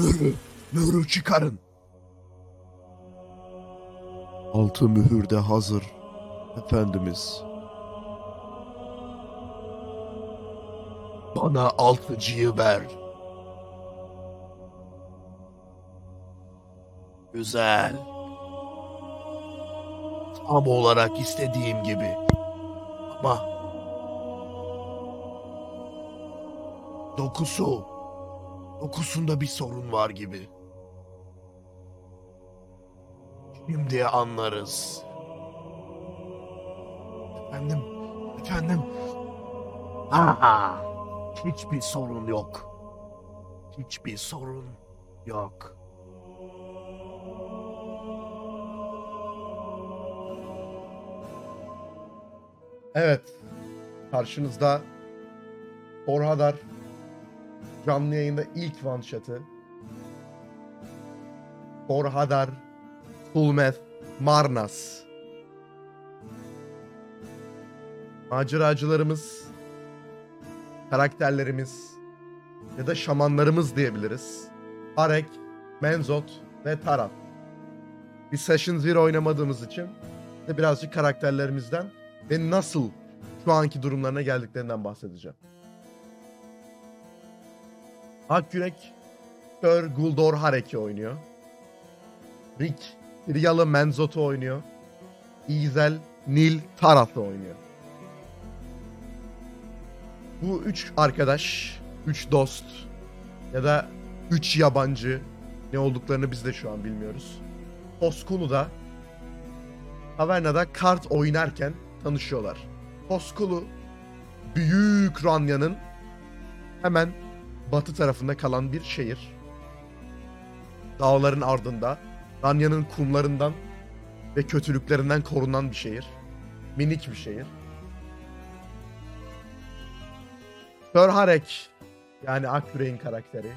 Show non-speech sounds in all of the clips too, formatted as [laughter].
Mührü, mührü çıkarın. Altı mühür de hazır. Efendimiz. Bana altıcıyı ver. Güzel. Tam olarak istediğim gibi. Ama dokusu dokusunda bir sorun var gibi. Şimdi anlarız. Efendim, efendim. Aha, hiçbir sorun yok. Hiçbir sorun yok. Evet. Karşınızda Orhadar canlı yayında ilk one shot'ı. Orhadar Sulmeth Marnas. Maceracılarımız, karakterlerimiz ya da şamanlarımız diyebiliriz. Arek, Menzot ve Tarat. Biz Session Zero oynamadığımız için de birazcık karakterlerimizden ve nasıl şu anki durumlarına geldiklerinden bahsedeceğim. Akyürek Sir Guldor Hareki oynuyor. Rick Riyalı Menzot'u oynuyor. İzel Nil Tarat'ı oynuyor. Bu üç arkadaş, üç dost ya da üç yabancı ne olduklarını biz de şu an bilmiyoruz. Oskulu'da tavernada kart oynarken tanışıyorlar. Poskulu Büyük Ranya'nın hemen batı tarafında kalan bir şehir. Dağların ardında Ranya'nın kumlarından ve kötülüklerinden korunan bir şehir. Minik bir şehir. Sir Harek yani Aküre'in karakteri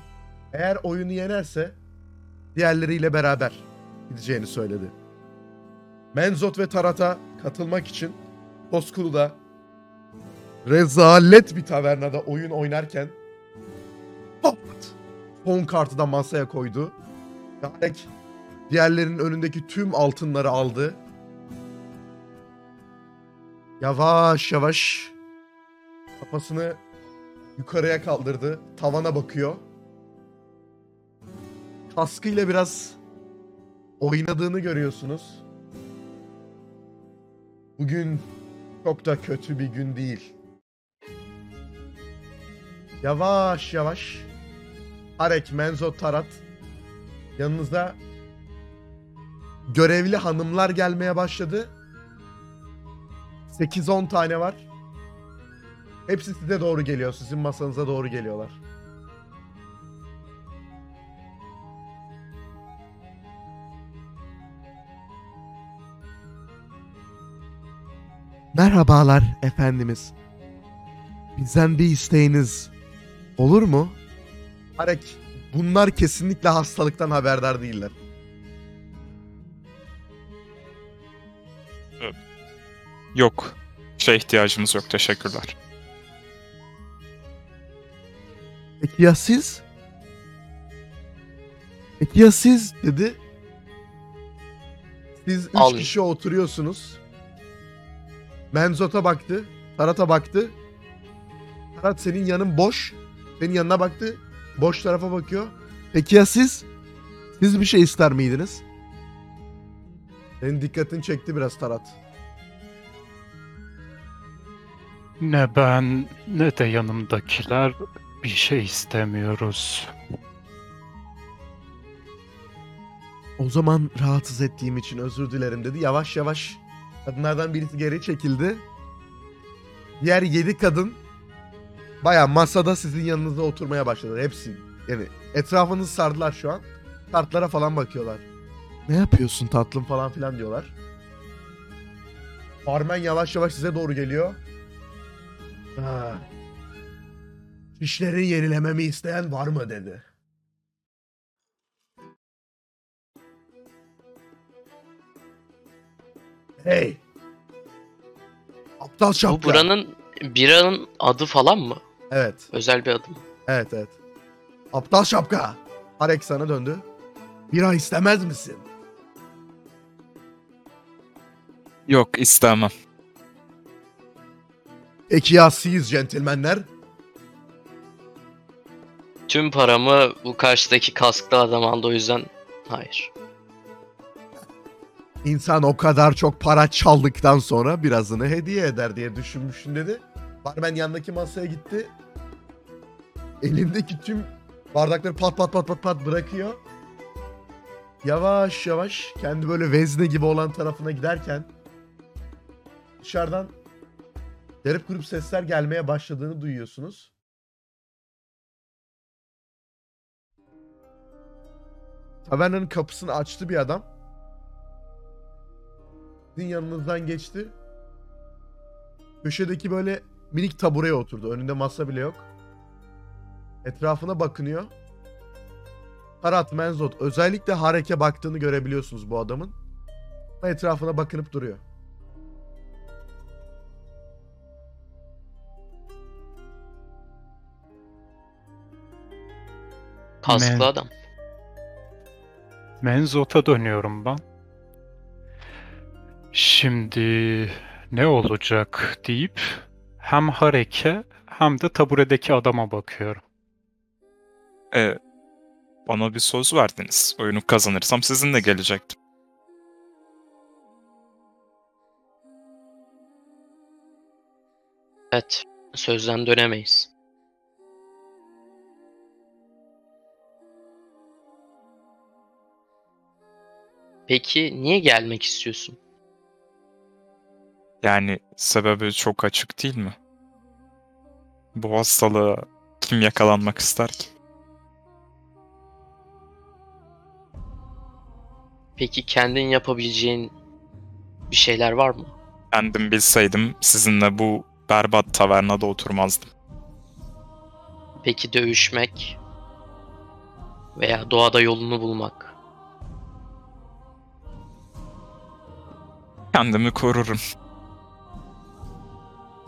eğer oyunu yenerse diğerleriyle beraber gideceğini söyledi. Menzot ve Tarat'a katılmak için Poskulu'da rezalet bir tavernada oyun oynarken pat son kartı da masaya koydu. Yarek diğerlerinin önündeki tüm altınları aldı. Yavaş yavaş kafasını yukarıya kaldırdı. Tavana bakıyor. Kaskıyla biraz oynadığını görüyorsunuz. Bugün çok da kötü bir gün değil. Yavaş yavaş Arek, Menzo, Tarat yanınıza görevli hanımlar gelmeye başladı. 8-10 tane var. Hepsi size doğru geliyor. Sizin masanıza doğru geliyorlar. Merhabalar efendimiz. Bizden bir isteğiniz olur mu? Arek, bunlar kesinlikle hastalıktan haberdar değiller. Yok. Şey ihtiyacımız yok. Teşekkürler. Peki ya siz? Peki ya siz? dedi. Siz üç Al. kişi oturuyorsunuz. Menzot'a baktı. Tarat'a baktı. Tarat senin yanın boş. Senin yanına baktı. Boş tarafa bakıyor. Peki ya siz? Siz bir şey ister miydiniz? Senin dikkatini çekti biraz Tarat. Ne ben ne de yanımdakiler bir şey istemiyoruz. O zaman Rahatsız ettiğim için özür dilerim dedi. Yavaş yavaş kadınlardan birisi geri çekildi. Diğer yedi kadın baya masada sizin yanınızda oturmaya başladı. Hepsi. Yani etrafınızı sardılar şu an. Kartlara falan bakıyorlar. ne yapıyorsun tatlım? Falan filan diyorlar. Barmen yavaş yavaş size doğru geliyor. Ha. Şişleri yenilememi isteyen var mı dedi. Hey. Aptal şapka. Bu buranın biranın adı falan mı? Evet. Özel bir adı mı? Evet evet. Aptal şapka. Arek sana döndü. Bira istemez misin? Yok istemem. Peki ya siz centilmenler? Tüm paramı bu karşıdaki kasklı adam aldı o yüzden hayır. İnsan o kadar çok para çaldıktan sonra birazını hediye eder diye düşünmüşsün dedi. Barmen yanındaki masaya gitti. Elindeki tüm bardakları pat pat pat pat pat bırakıyor. Yavaş yavaş kendi böyle vezne gibi olan tarafına giderken dışarıdan garip grup sesler gelmeye başladığını duyuyorsunuz. Tavernanın kapısını açtı bir adam. Sizin yanınızdan geçti. Köşedeki böyle minik tabureye oturdu. Önünde masa bile yok. Etrafına bakınıyor. Tarat Menzot özellikle Harek'e baktığını görebiliyorsunuz bu adamın. Etrafına bakınıp duruyor. Kasklı Men- adam. Menzot'a dönüyorum ben. Şimdi ne olacak deyip hem Hareke hem de taburedeki adama bakıyorum. E, bana bir söz verdiniz. Oyunu kazanırsam sizinle gelecektim. Evet. Sözden dönemeyiz. Peki niye gelmek istiyorsun? Yani sebebi çok açık değil mi? Bu hastalığa kim yakalanmak ister ki? Peki kendin yapabileceğin bir şeyler var mı? Kendim bilseydim sizinle bu berbat tavernada oturmazdım. Peki dövüşmek veya doğada yolunu bulmak? Kendimi korurum.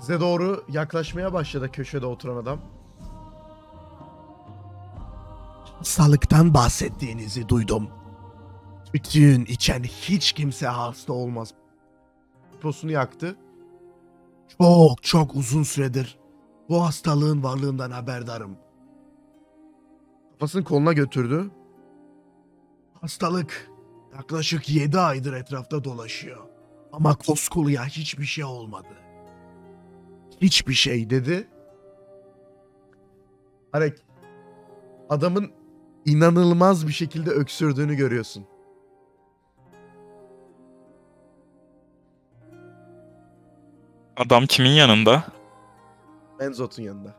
Size doğru yaklaşmaya başladı köşede oturan adam. Hastalıktan bahsettiğinizi duydum. Bütün içen hiç kimse hasta olmaz. Posunu yaktı. Çok çok uzun süredir bu hastalığın varlığından haberdarım. Kafasını koluna götürdü. Hastalık yaklaşık 7 aydır etrafta dolaşıyor. Ama Koskulu'ya hiçbir şey olmadı. Hiçbir şey dedi. Arek, adamın inanılmaz bir şekilde öksürdüğünü görüyorsun. Adam kimin yanında? Enzot'un yanında.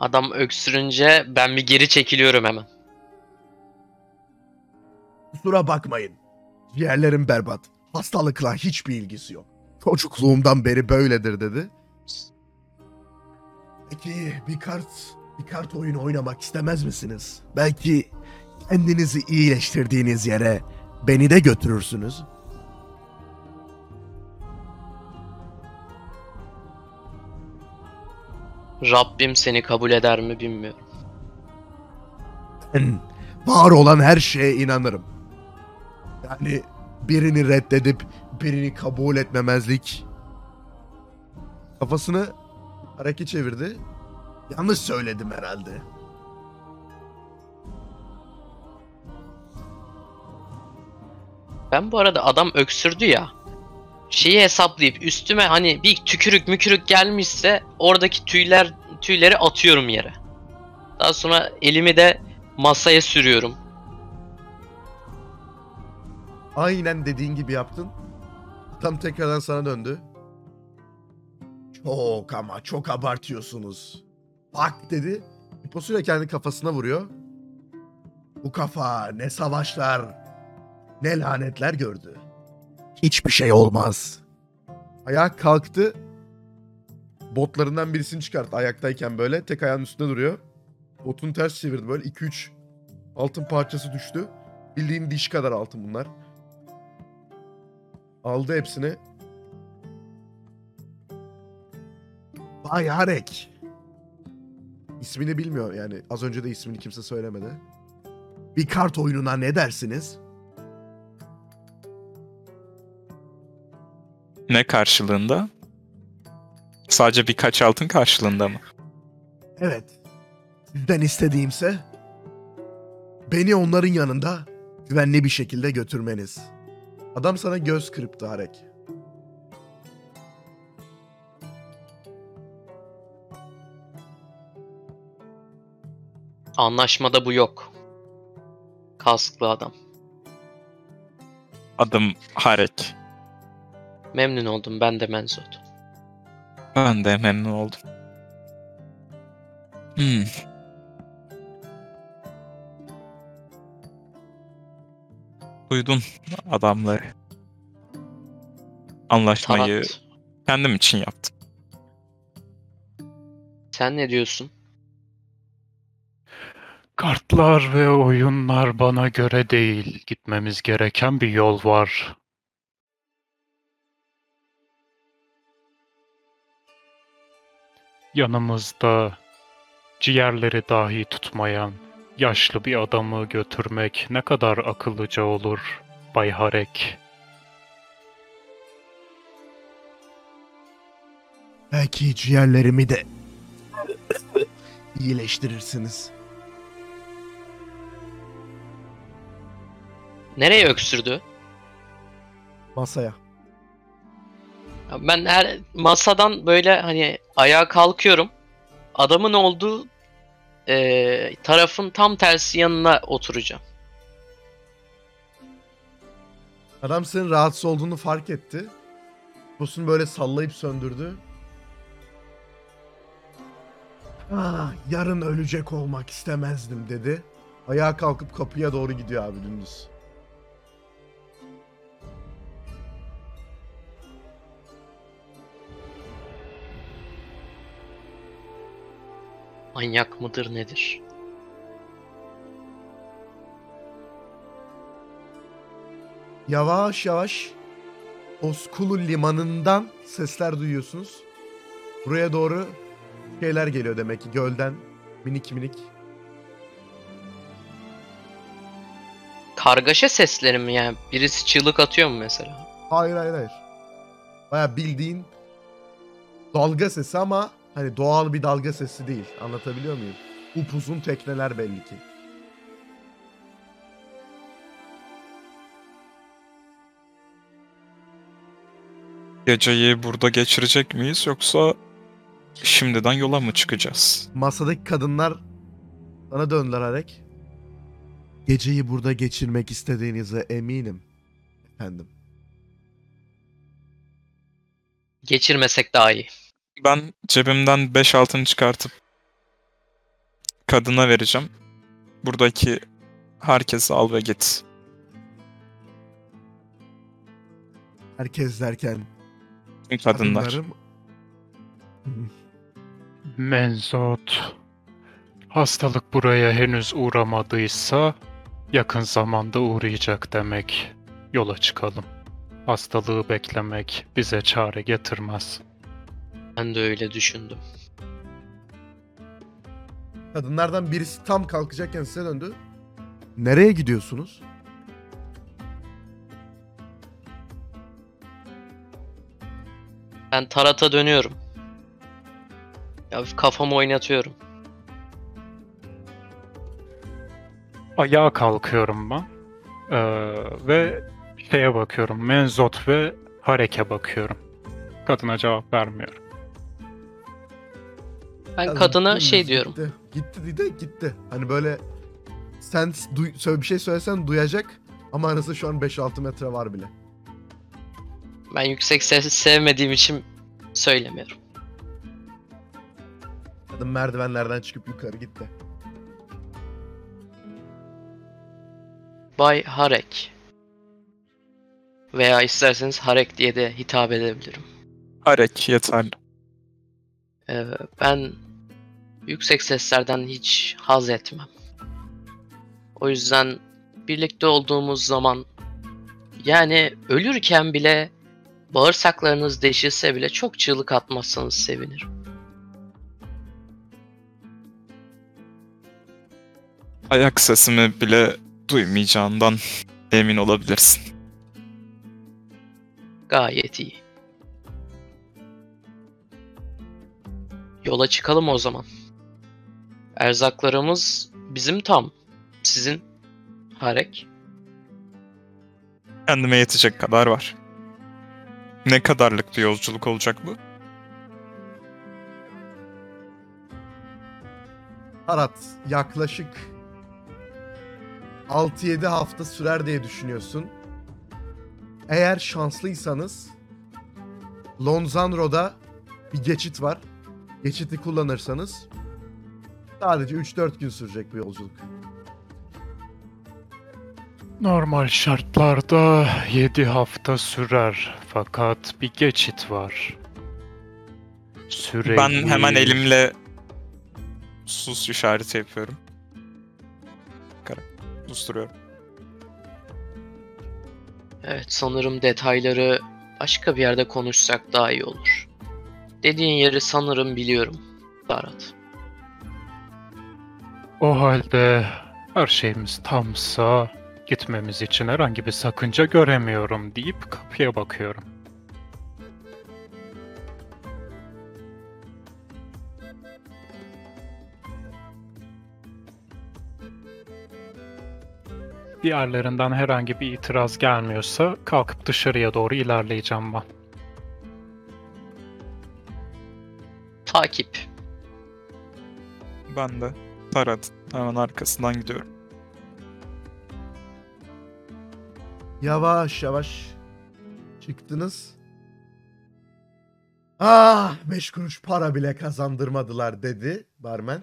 Adam öksürünce ben bir geri çekiliyorum hemen. Kusura bakmayın. Ciğerlerim berbat. Hastalıkla hiçbir ilgisi yok. Çocukluğumdan beri böyledir dedi. Peki bir kart, bir kart oyunu oynamak istemez misiniz? Belki kendinizi iyileştirdiğiniz yere beni de götürürsünüz. Rabbim seni kabul eder mi bilmiyorum. Ben var olan her şeye inanırım. Yani birini reddedip birini kabul etmemezlik. Kafasını hareket çevirdi. Yanlış söyledim herhalde. Ben bu arada adam öksürdü ya. Şeyi hesaplayıp üstüme hani bir tükürük mükürük gelmişse oradaki tüyler tüyleri atıyorum yere. Daha sonra elimi de masaya sürüyorum. Aynen dediğin gibi yaptın. Tam tekrardan sana döndü. Çok ama çok abartıyorsunuz. Bak dedi. Hiposuyla kendi kafasına vuruyor. Bu kafa ne savaşlar ne lanetler gördü. Hiçbir şey olmaz. Ayağa kalktı. Botlarından birisini çıkarttı ayaktayken böyle. Tek ayağının üstünde duruyor. Botunu ters çevirdi böyle 2-3 altın parçası düştü. Bildiğin diş kadar altın bunlar. Aldı hepsini. Bay Harek. İsmini bilmiyor yani. Az önce de ismini kimse söylemedi. bir kart oyununa ne dersiniz? Ne karşılığında? Sadece birkaç altın karşılığında mı? Evet. Sizden istediğimse beni onların yanında güvenli bir şekilde götürmeniz. Adam sana göz kırptı Harek. Anlaşmada bu yok. Kasklı adam. Adım Harek. Memnun oldum ben de Menzot. Ben de memnun oldum. Hmm. Duydun adamları. Anlaşmayı Tarat. kendim için yaptım. Sen ne diyorsun? Kartlar ve oyunlar bana göre değil. Gitmemiz gereken bir yol var. Yanımızda ciğerleri dahi tutmayan yaşlı bir adamı götürmek ne kadar akıllıca olur Bay Harek. Belki ciğerlerimi de iyileştirirsiniz. Nereye öksürdü? Masaya. Ya Ben her masadan böyle hani ayağa kalkıyorum. Adamın olduğu eee, tarafın tam tersi yanına oturacağım. Adam senin rahatsız olduğunu fark etti. Busunu böyle sallayıp söndürdü. Ah, yarın ölecek olmak istemezdim dedi. Ayağa kalkıp kapıya doğru gidiyor abi dümdüz. Manyak mıdır nedir? Yavaş yavaş Oskulu limanından sesler duyuyorsunuz. Buraya doğru şeyler geliyor demek ki gölden minik minik. Kargaşa sesleri mi yani? Birisi çığlık atıyor mu mesela? Hayır hayır hayır. Baya bildiğin dalga sesi ama hani doğal bir dalga sesi değil. Anlatabiliyor muyum? Upuzun tekneler belli ki. Geceyi burada geçirecek miyiz yoksa şimdiden yola mı çıkacağız? Masadaki kadınlar sana döndüler Arek. Geceyi burada geçirmek istediğinize eminim. Efendim. Geçirmesek daha iyi. Ben cebimden 5 altın çıkartıp kadına vereceğim. Buradaki herkesi al ve git. Herkes derken kadınlar. kadınlarım [laughs] Menzot. Hastalık buraya henüz uğramadıysa yakın zamanda uğrayacak demek. Yola çıkalım. Hastalığı beklemek bize çare getirmez. Ben de öyle düşündüm. Kadınlardan birisi tam kalkacakken size döndü. Nereye gidiyorsunuz? Ben Tarat'a dönüyorum. Ya kafamı oynatıyorum. Ayağa kalkıyorum ben. Ee, ve şeye bakıyorum. Menzot ve Harek'e bakıyorum. Kadına cevap vermiyorum. Ben Kadın kadına şey diyorum. Gitti. Gitti dedi gitti. Hani böyle sen duy, söyle bir şey söylesen duyacak ama arası şu an 5-6 metre var bile. Ben yüksek ses sevmediğim için söylemiyorum. Kadın merdivenlerden çıkıp yukarı gitti. Bay Harek. Veya isterseniz Harek diye de hitap edebilirim. Harek yeterli. Ee, ben yüksek seslerden hiç haz etmem. O yüzden birlikte olduğumuz zaman yani ölürken bile bağırsaklarınız deşilse bile çok çığlık atmazsanız sevinirim. Ayak sesimi bile duymayacağından emin olabilirsin. Gayet iyi. Yola çıkalım o zaman. Erzaklarımız bizim tam. Sizin Harek. Kendime yetecek kadar var. Ne kadarlık bir yolculuk olacak bu? Arat yaklaşık 6-7 hafta sürer diye düşünüyorsun. Eğer şanslıysanız Lonzanro'da bir geçit var. Geçiti kullanırsanız sadece 3-4 gün sürecek bu yolculuk. Normal şartlarda 7 hafta sürer fakat bir geçit var. Süreyi... Ben hemen elimle sus işareti yapıyorum. Susturuyorum. Evet sanırım detayları başka bir yerde konuşsak daha iyi olur. Dediğin yeri sanırım biliyorum. Barat. O halde her şeyimiz tamsa gitmemiz için herhangi bir sakınca göremiyorum deyip kapıya bakıyorum. Diğerlerinden herhangi bir itiraz gelmiyorsa kalkıp dışarıya doğru ilerleyeceğim ben. Takip. Ben de Tarat hemen arkasından gidiyorum. Yavaş yavaş çıktınız. Ah 5 kuruş para bile kazandırmadılar dedi barmen.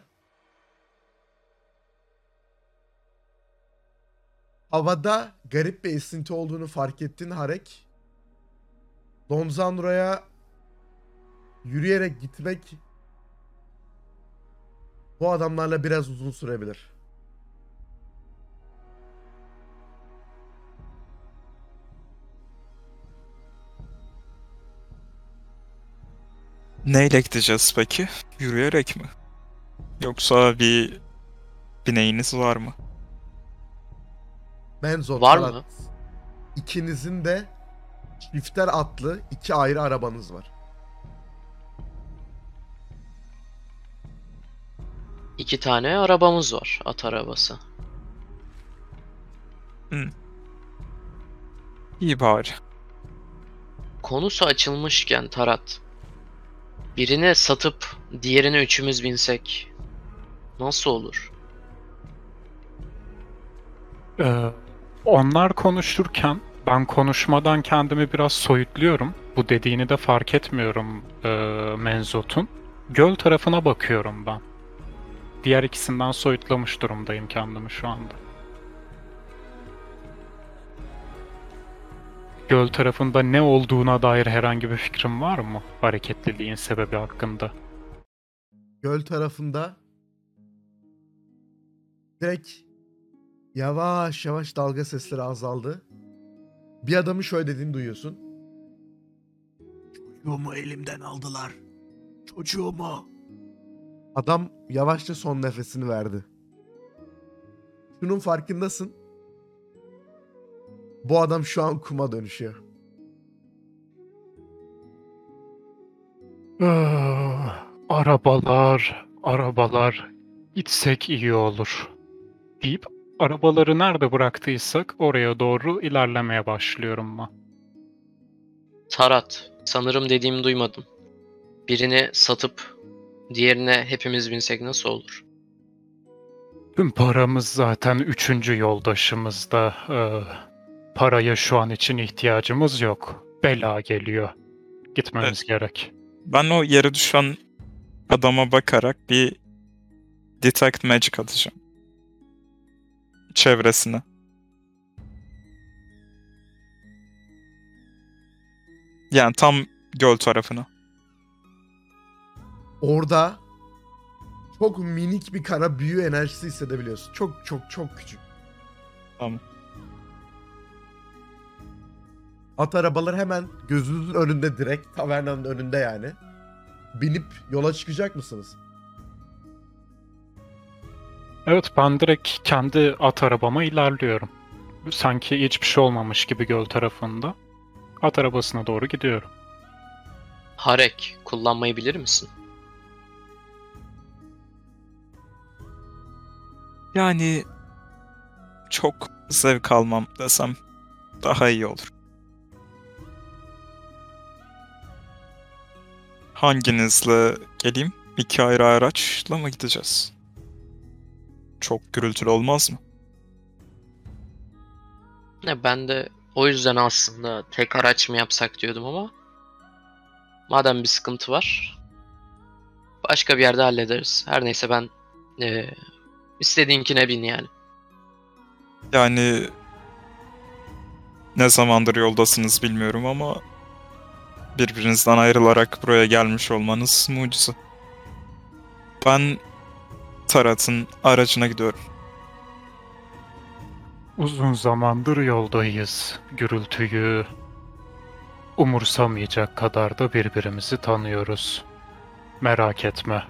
Havada garip bir esinti olduğunu fark ettin Harek. Donzanro'ya yürüyerek gitmek bu adamlarla biraz uzun sürebilir. Neyle gideceğiz peki? Yürüyerek mi? Yoksa bir bineğiniz var mı? Benzo Var mı? İkinizin de çifter atlı iki ayrı arabanız var. İki tane arabamız var. At arabası. İyi bari. Konusu açılmışken Tarat. Birini satıp diğerine üçümüz binsek nasıl olur? Ee, onlar konuşurken ben konuşmadan kendimi biraz soyutluyorum. Bu dediğini de fark etmiyorum ee, Menzot'un. Göl tarafına bakıyorum ben. Diğer ikisinden soyutlamış durumdayım kendimi şu anda. Göl tarafında ne olduğuna dair herhangi bir fikrim var mı? Hareketliliğin sebebi hakkında. Göl tarafında direkt yavaş yavaş dalga sesleri azaldı. Bir adamın şöyle dediğini duyuyorsun. Çocuğumu elimden aldılar. Çocuğumu. Adam yavaşça son nefesini verdi. Şunun farkındasın. Bu adam şu an kuma dönüşüyor. Ah, arabalar, arabalar. Gitsek iyi olur. Deyip arabaları nerede bıraktıysak oraya doğru ilerlemeye başlıyorum ben. Tarat, sanırım dediğimi duymadın. Birini satıp diğerine hepimiz binsek nasıl olur? Tüm paramız zaten üçüncü yoldaşımızda. Ee, paraya şu an için ihtiyacımız yok. Bela geliyor. Gitmemiz gerek. Ben o yere düşen adama bakarak bir Detect Magic atacağım. Çevresine. Yani tam göl tarafına. Orada çok minik bir kara büyü enerjisi hissedebiliyorsun. Çok çok çok küçük. Tamam. At arabaları hemen gözünüzün önünde direkt tavernanın önünde yani. Binip yola çıkacak mısınız? Evet ben direkt kendi at arabama ilerliyorum. Sanki hiçbir şey olmamış gibi göl tarafında. At arabasına doğru gidiyorum. Harek kullanmayı bilir misin? Yani çok zevk almam desem daha iyi olur. Hanginizle geleyim? İki ayrı araçla mı gideceğiz? Çok gürültülü olmaz mı? Ne ben de o yüzden aslında tek araç mı yapsak diyordum ama madem bir sıkıntı var başka bir yerde hallederiz. Her neyse ben eee istediğinkine bin yani. Yani ne zamandır yoldasınız bilmiyorum ama birbirinizden ayrılarak buraya gelmiş olmanız mucize. Ben Tarat'ın aracına gidiyorum. Uzun zamandır yoldayız. Gürültüyü umursamayacak kadar da birbirimizi tanıyoruz. Merak etme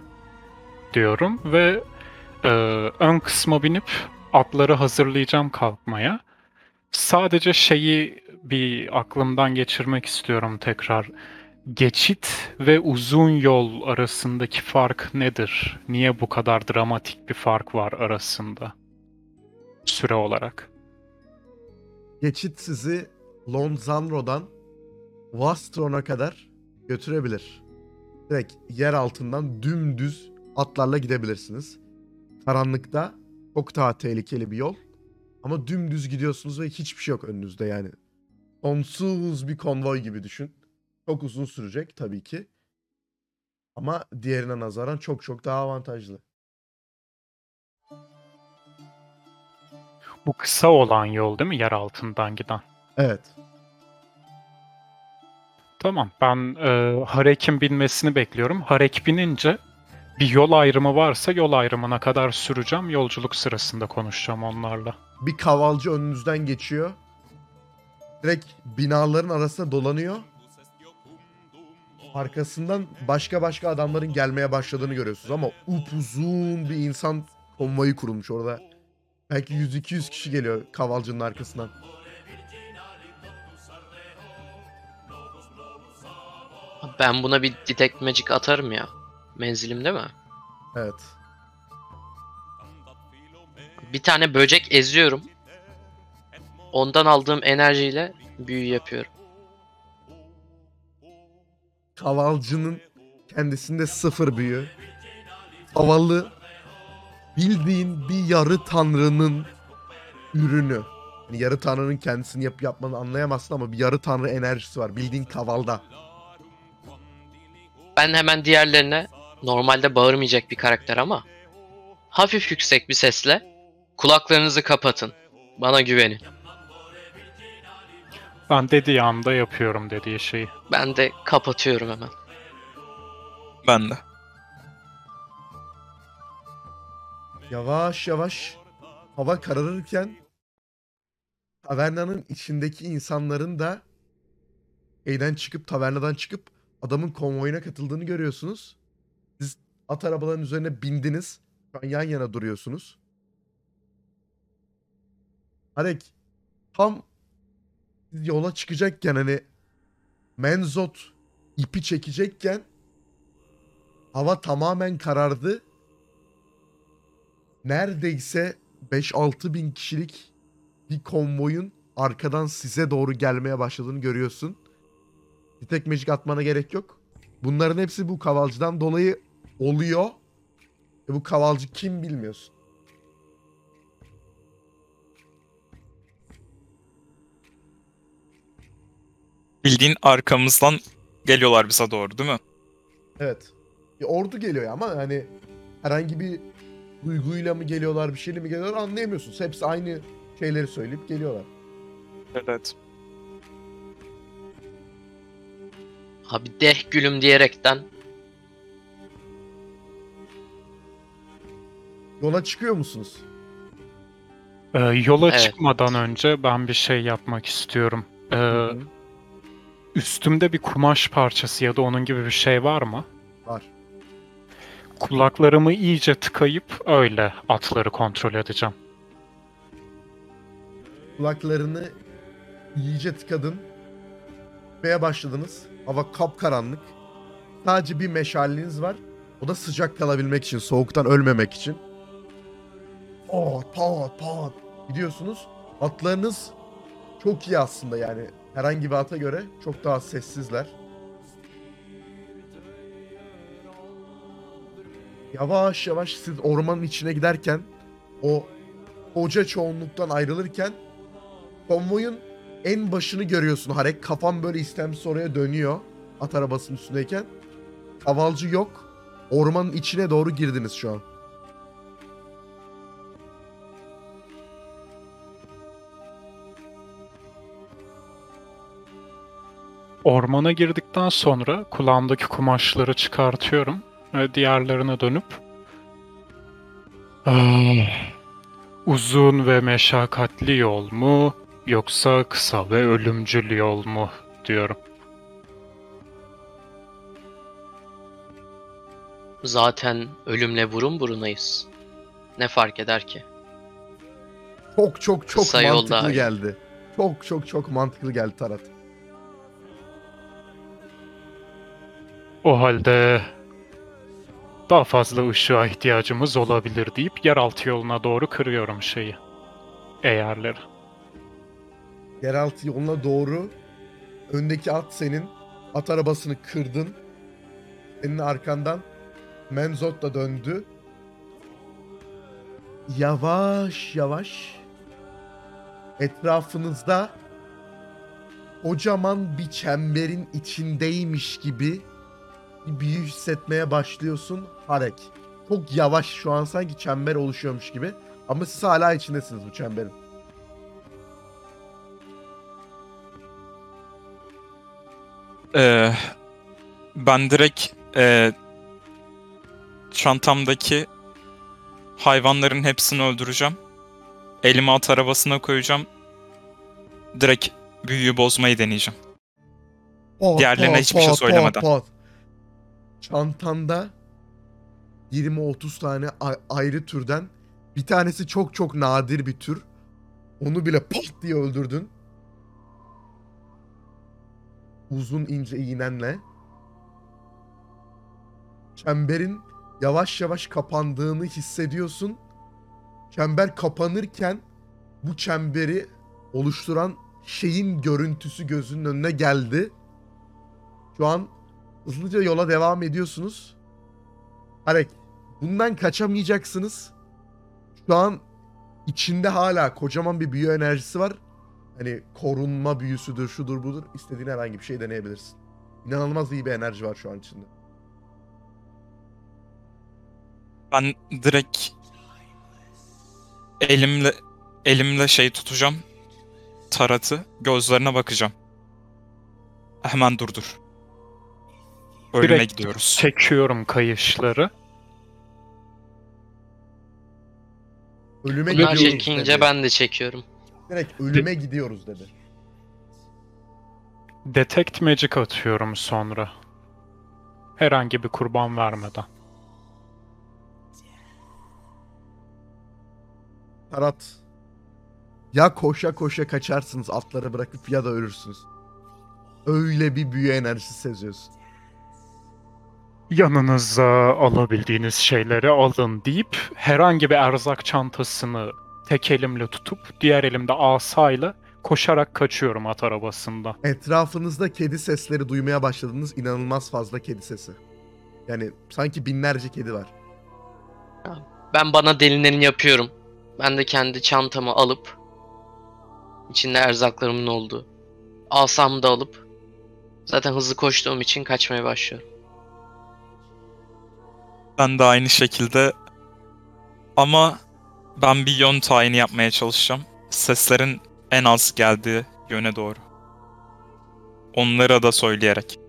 diyorum ve e, ön kısma binip atları hazırlayacağım kalkmaya. Sadece şeyi bir aklımdan geçirmek istiyorum tekrar. Geçit ve uzun yol arasındaki fark nedir? Niye bu kadar dramatik bir fark var arasında? Süre olarak. Geçit sizi Lonzanro'dan Vastron'a kadar götürebilir. Direkt yer altından dümdüz atlarla gidebilirsiniz. Karanlıkta çok daha tehlikeli bir yol. Ama dümdüz gidiyorsunuz ve hiçbir şey yok önünüzde yani. Sonsuz bir konvoy gibi düşün. Çok uzun sürecek tabii ki. Ama diğerine nazaran çok çok daha avantajlı. Bu kısa olan yol değil mi yer altından giden? Evet. Tamam ben e, Harek'in binmesini bekliyorum. Harek binince bir yol ayrımı varsa yol ayrımına kadar süreceğim. Yolculuk sırasında konuşacağım onlarla. bir kavalcı önünüzden geçiyor. Direkt binaların arasında dolanıyor. Arkasından başka başka adamların gelmeye başladığını görüyorsunuz ama upuzun bir insan konvoyu kurulmuş orada. Belki 100-200 kişi geliyor kavalcının arkasından. Ben buna bir detect magic atarım ya. Menzilimde mi? Evet. Bir tane böcek eziyorum. Ondan aldığım enerjiyle büyü yapıyorum. Kavalcının kendisinde sıfır büyü. Havalı bildiğin bir yarı tanrının ürünü. Yani yarı tanrının kendisini yap yapmanı anlayamazsın ama bir yarı tanrı enerjisi var. Bildiğin kavalda. Ben hemen diğerlerine normalde bağırmayacak bir karakter ama hafif yüksek bir sesle kulaklarınızı kapatın. Bana güvenin. Ben dediği anda yapıyorum dediği şeyi. Ben de kapatıyorum hemen. Ben de. Yavaş yavaş hava kararırken tavernanın içindeki insanların da evden çıkıp tavernadan çıkıp adamın konvoyuna katıldığını görüyorsunuz. At arabaların üzerine bindiniz. Şu an yan yana duruyorsunuz. Harek tam yola çıkacakken hani Menzot ipi çekecekken hava tamamen karardı neredeyse 5-6 bin kişilik bir konvoyun arkadan size doğru gelmeye başladığını görüyorsun. Tek magic atmana gerek yok. Bunların hepsi bu kavalcıdan dolayı oluyor. E bu kavalcı kim bilmiyorsun. Bildiğin arkamızdan geliyorlar bize doğru değil mi? Evet. Bir ordu geliyor ama hani herhangi bir duyguyla mı geliyorlar bir şeyle mi geliyorlar anlayamıyorsunuz. Hepsi aynı şeyleri söyleyip geliyorlar. Evet. Abi deh gülüm diyerekten Yola çıkıyor musunuz? Ee, yola Evet. çıkmadan önce ben bir şey yapmak istiyorum. Ee, Hı hı. üstümde bir kumaş parçası ya da onun gibi bir şey var mı? Var. Kulaklarımı iyice tıkayıp öyle atları kontrol edeceğim. Kulaklarını iyice tıkadın. Gitmeye başladınız. Hava kapkaranlık. Sadece bir meşaliniz var. O da sıcak kalabilmek için, soğuktan ölmemek için. Pat pat pat gidiyorsunuz. Atlarınız çok iyi aslında yani. Herhangi bir ata göre çok daha sessizler. Yavaş yavaş siz ormanın içine giderken o koca çoğunluktan ayrılırken konvoyun en başını görüyorsun. Harek kafam böyle istemsiz oraya dönüyor. At arabasının üstündeyken. Kavalcı yok. Ormanın içine doğru girdiniz şu an. Ormana girdikten sonra kulağımdaki kumaşları çıkartıyorum ve diğerlerine dönüp "Ah, uzun ve meşakkatli yol mu yoksa kısa ve ölümcül yol mu diyorum. Zaten ölümle burun burunayız. Ne fark eder ki? Çok çok çok Kısa mantıklı iyi. geldi. Çok çok çok mantıklı geldi Tarat. O halde daha fazla ışığa ihtiyacımız olabilir deyip yeraltı yoluna doğru kırıyorum şeyi. Eğerleri. Yeraltı yoluna doğru öndeki at senin. At arabasını kırdın. Senin arkandan Menzot da döndü. Yavaş yavaş etrafınızda kocaman bir çemberin içindeymiş gibi büyü hissetmeye başlıyorsun Harek. Çok yavaş şu an sanki çember oluşuyormuş gibi. Ama siz hala içindesiniz bu çemberin. Ee, ben direkt ee, çantamdaki hayvanların hepsini öldüreceğim. Elimi at arabasına koyacağım. Direkt büyüyü bozmayı deneyeceğim. Pat, Diğerlerine pat, hiçbir şey pat, söylemeden. pat, pat. Çantanda 20-30 tane ayrı türden bir tanesi çok çok nadir bir tür. Onu bile pat diye öldürdün. Uzun ince iğnenle. Çemberin yavaş yavaş kapandığını hissediyorsun. Çember kapanırken bu çemberi oluşturan şeyin görüntüsü gözünün önüne geldi. Şu an hızlıca yola devam ediyorsunuz. Harek. Bundan kaçamayacaksınız. Şu an içinde hala kocaman bir büyü enerjisi var. Hani korunma büyüsüdür, şudur budur. İstediğin herhangi bir şey deneyebilirsin. İnanılmaz iyi bir enerji var şu an içinde. Ben direkt elimle elimle şey tutacağım. Taratı gözlerine bakacağım. Hemen durdur. Ölüme Direkt gidiyoruz. Çekiyorum kayışları. Ölüme Bunlar gidiyoruz çekince dedi. ben de çekiyorum. Direkt ölüme gidiyoruz dedi. Detect Magic atıyorum sonra. Herhangi bir kurban vermeden. Tarat. Ya koşa koşa kaçarsınız atları bırakıp ya da ölürsünüz. Öyle bir büyü enerjisi seziyorsun. Yanınıza alabildiğiniz şeyleri alın deyip herhangi bir erzak çantasını tek elimle tutup diğer elimde asayla koşarak kaçıyorum at arabasında. Etrafınızda kedi sesleri duymaya başladınız. İnanılmaz fazla kedi sesi. Yani sanki binlerce kedi var. Ben bana delineni yapıyorum. Ben de kendi çantamı alıp içinde erzaklarımın olduğu asamı da alıp zaten hızlı koştuğum için kaçmaya başlıyorum. Ben de aynı şekilde ama ben bir yön tayini yapmaya çalışacağım. Seslerin en az geldiği yöne doğru. Onlara da söyleyerek.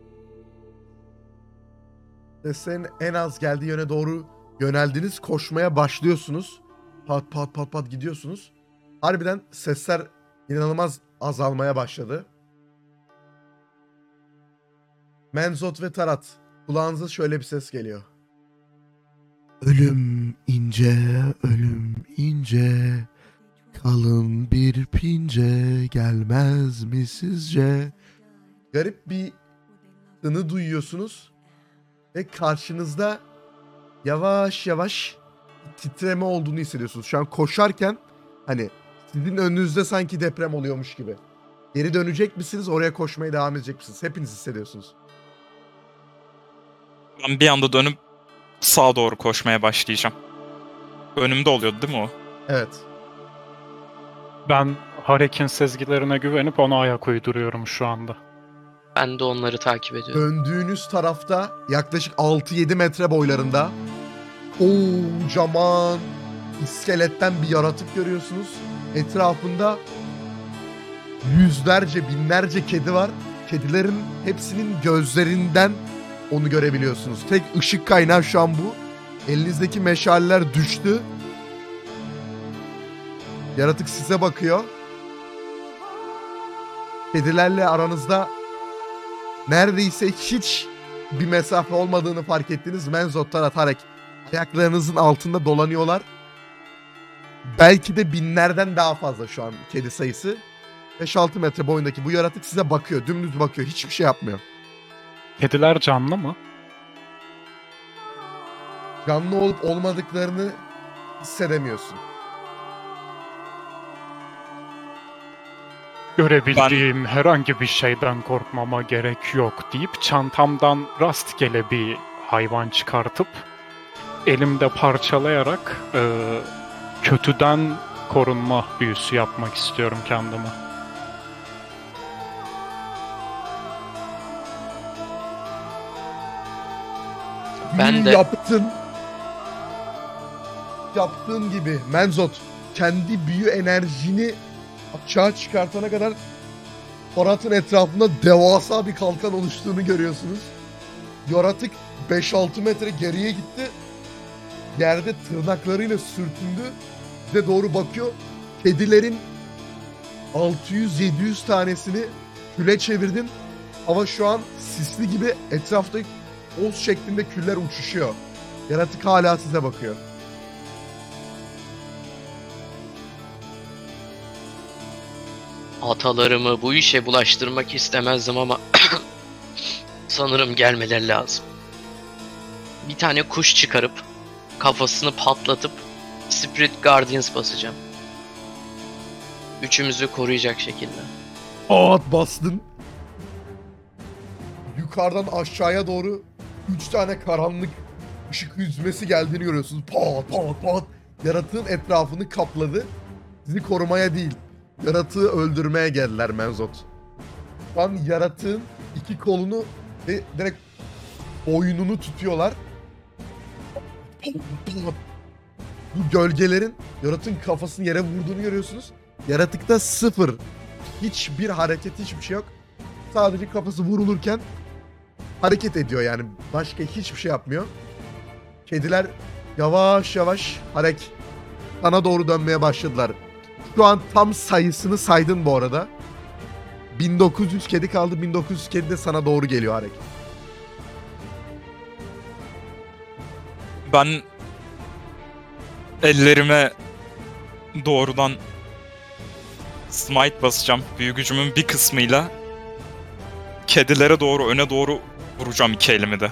Seslerin en az geldiği yöne doğru yöneldiniz. Koşmaya başlıyorsunuz. Pat pat pat pat gidiyorsunuz. Harbiden sesler inanılmaz azalmaya başladı. Menzot ve Tarat. Kulağınıza şöyle bir ses geliyor. Ölüm ince, ölüm ince. Kalın bir pince gelmez mi sizce? Garip bir tını duyuyorsunuz. Ve karşınızda yavaş yavaş titreme olduğunu hissediyorsunuz. Şu an koşarken hani sizin önünüzde sanki deprem oluyormuş gibi. Geri dönecek misiniz? Oraya koşmaya devam edecek misiniz? Hepiniz hissediyorsunuz. Ben bir anda dönüp sağa doğru koşmaya başlayacağım. Önümde oluyordu değil mi o? Evet. Ben Harek'in sezgilerine güvenip ona ayak uyduruyorum şu anda. Ben de onları takip ediyorum. Döndüğünüz tarafta yaklaşık 6-7 metre boylarında kocaman iskeletten bir yaratık görüyorsunuz. Etrafında yüzlerce, binlerce kedi var. Kedilerin hepsinin gözlerinden onu görebiliyorsunuz. Tek ışık kaynağı şu an bu. Elinizdeki meşaleler düştü. Yaratık size bakıyor. Kedilerle aranızda neredeyse hiç bir mesafe olmadığını fark ettiniz. Menzot'tan atarak ayaklarınızın altında dolanıyorlar. Belki de binlerden daha fazla şu an kedi sayısı. 5-6 metre boyundaki bu yaratık size bakıyor. Dümdüz bakıyor. Hiçbir şey yapmıyor. Kediler canlı mı? Canlı olup olmadıklarını hissedemiyorsun. Görebildiğim herhangi bir şeyden korkmama gerek yok deyip çantamdan rastgele bir hayvan çıkartıp elimde parçalayarak e, kötüden korunma büyüsü yapmak istiyorum kendime. Ben de- Yaptın. Yaptığın gibi Menzot kendi büyü enerjini açığa çıkartana kadar Forat'ın etrafında devasa bir kalkan oluştuğunu görüyorsunuz. Yaratık 5-6 metre geriye gitti. Yerde tırnaklarıyla sürtündü. Size doğru bakıyor. Kedilerin 600-700 tanesini küle çevirdin. Ama şu an sisli gibi etrafta Oz şeklinde küller uçuşuyor. Yaratık hala size bakıyor. Atalarımı bu işe bulaştırmak istemezdim ama [coughs] sanırım gelmeleri lazım. Bir tane kuş çıkarıp kafasını patlatıp Spirit Guardians basacağım. Üçümüzü koruyacak şekilde. At bastın. Yukarıdan aşağıya doğru 3 tane karanlık ışık yüzmesi geldiğini görüyorsunuz. Pat pat pat. Yaratığın etrafını kapladı. Sizi korumaya değil. Yaratığı öldürmeye geldiler Menzot. Şu an yaratığın iki kolunu ve direkt boynunu tutuyorlar. Bu gölgelerin yaratığın kafasını yere vurduğunu görüyorsunuz. Yaratıkta sıfır hiçbir hareket hiçbir şey yok. Sadece kafası vurulurken hareket ediyor yani. Başka hiçbir şey yapmıyor. Kediler yavaş yavaş hareket sana doğru dönmeye başladılar. Şu an tam sayısını saydın bu arada. 1900 kedi kaldı. 1900 kedi de sana doğru geliyor hareket. Ben ellerime doğrudan smite basacağım. Büyü gücümün bir kısmıyla kedilere doğru öne doğru vuracağım iki elimi de.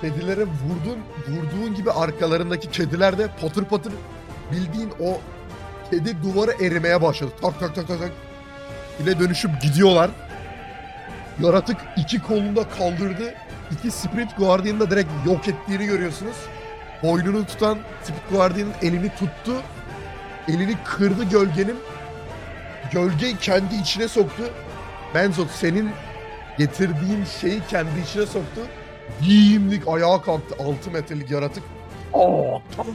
Kedilere vurdun, vurduğun gibi arkalarındaki kediler de patır patır bildiğin o kedi duvarı erimeye başladı. Tak tak tak tak tak. Yine dönüşüp gidiyorlar. Yaratık iki kolunda kaldırdı. İki Spirit Guardian'ı da direkt yok ettiğini görüyorsunuz. Boynunu tutan Spirit Guardian'ın elini tuttu. Elini kırdı gölgenin. Gölgeyi kendi içine soktu. Benzot senin getirdiğin şeyi kendi içine soktu. Giyimlik ayağa kalktı 6 metrelik yaratık. Aa, tamam.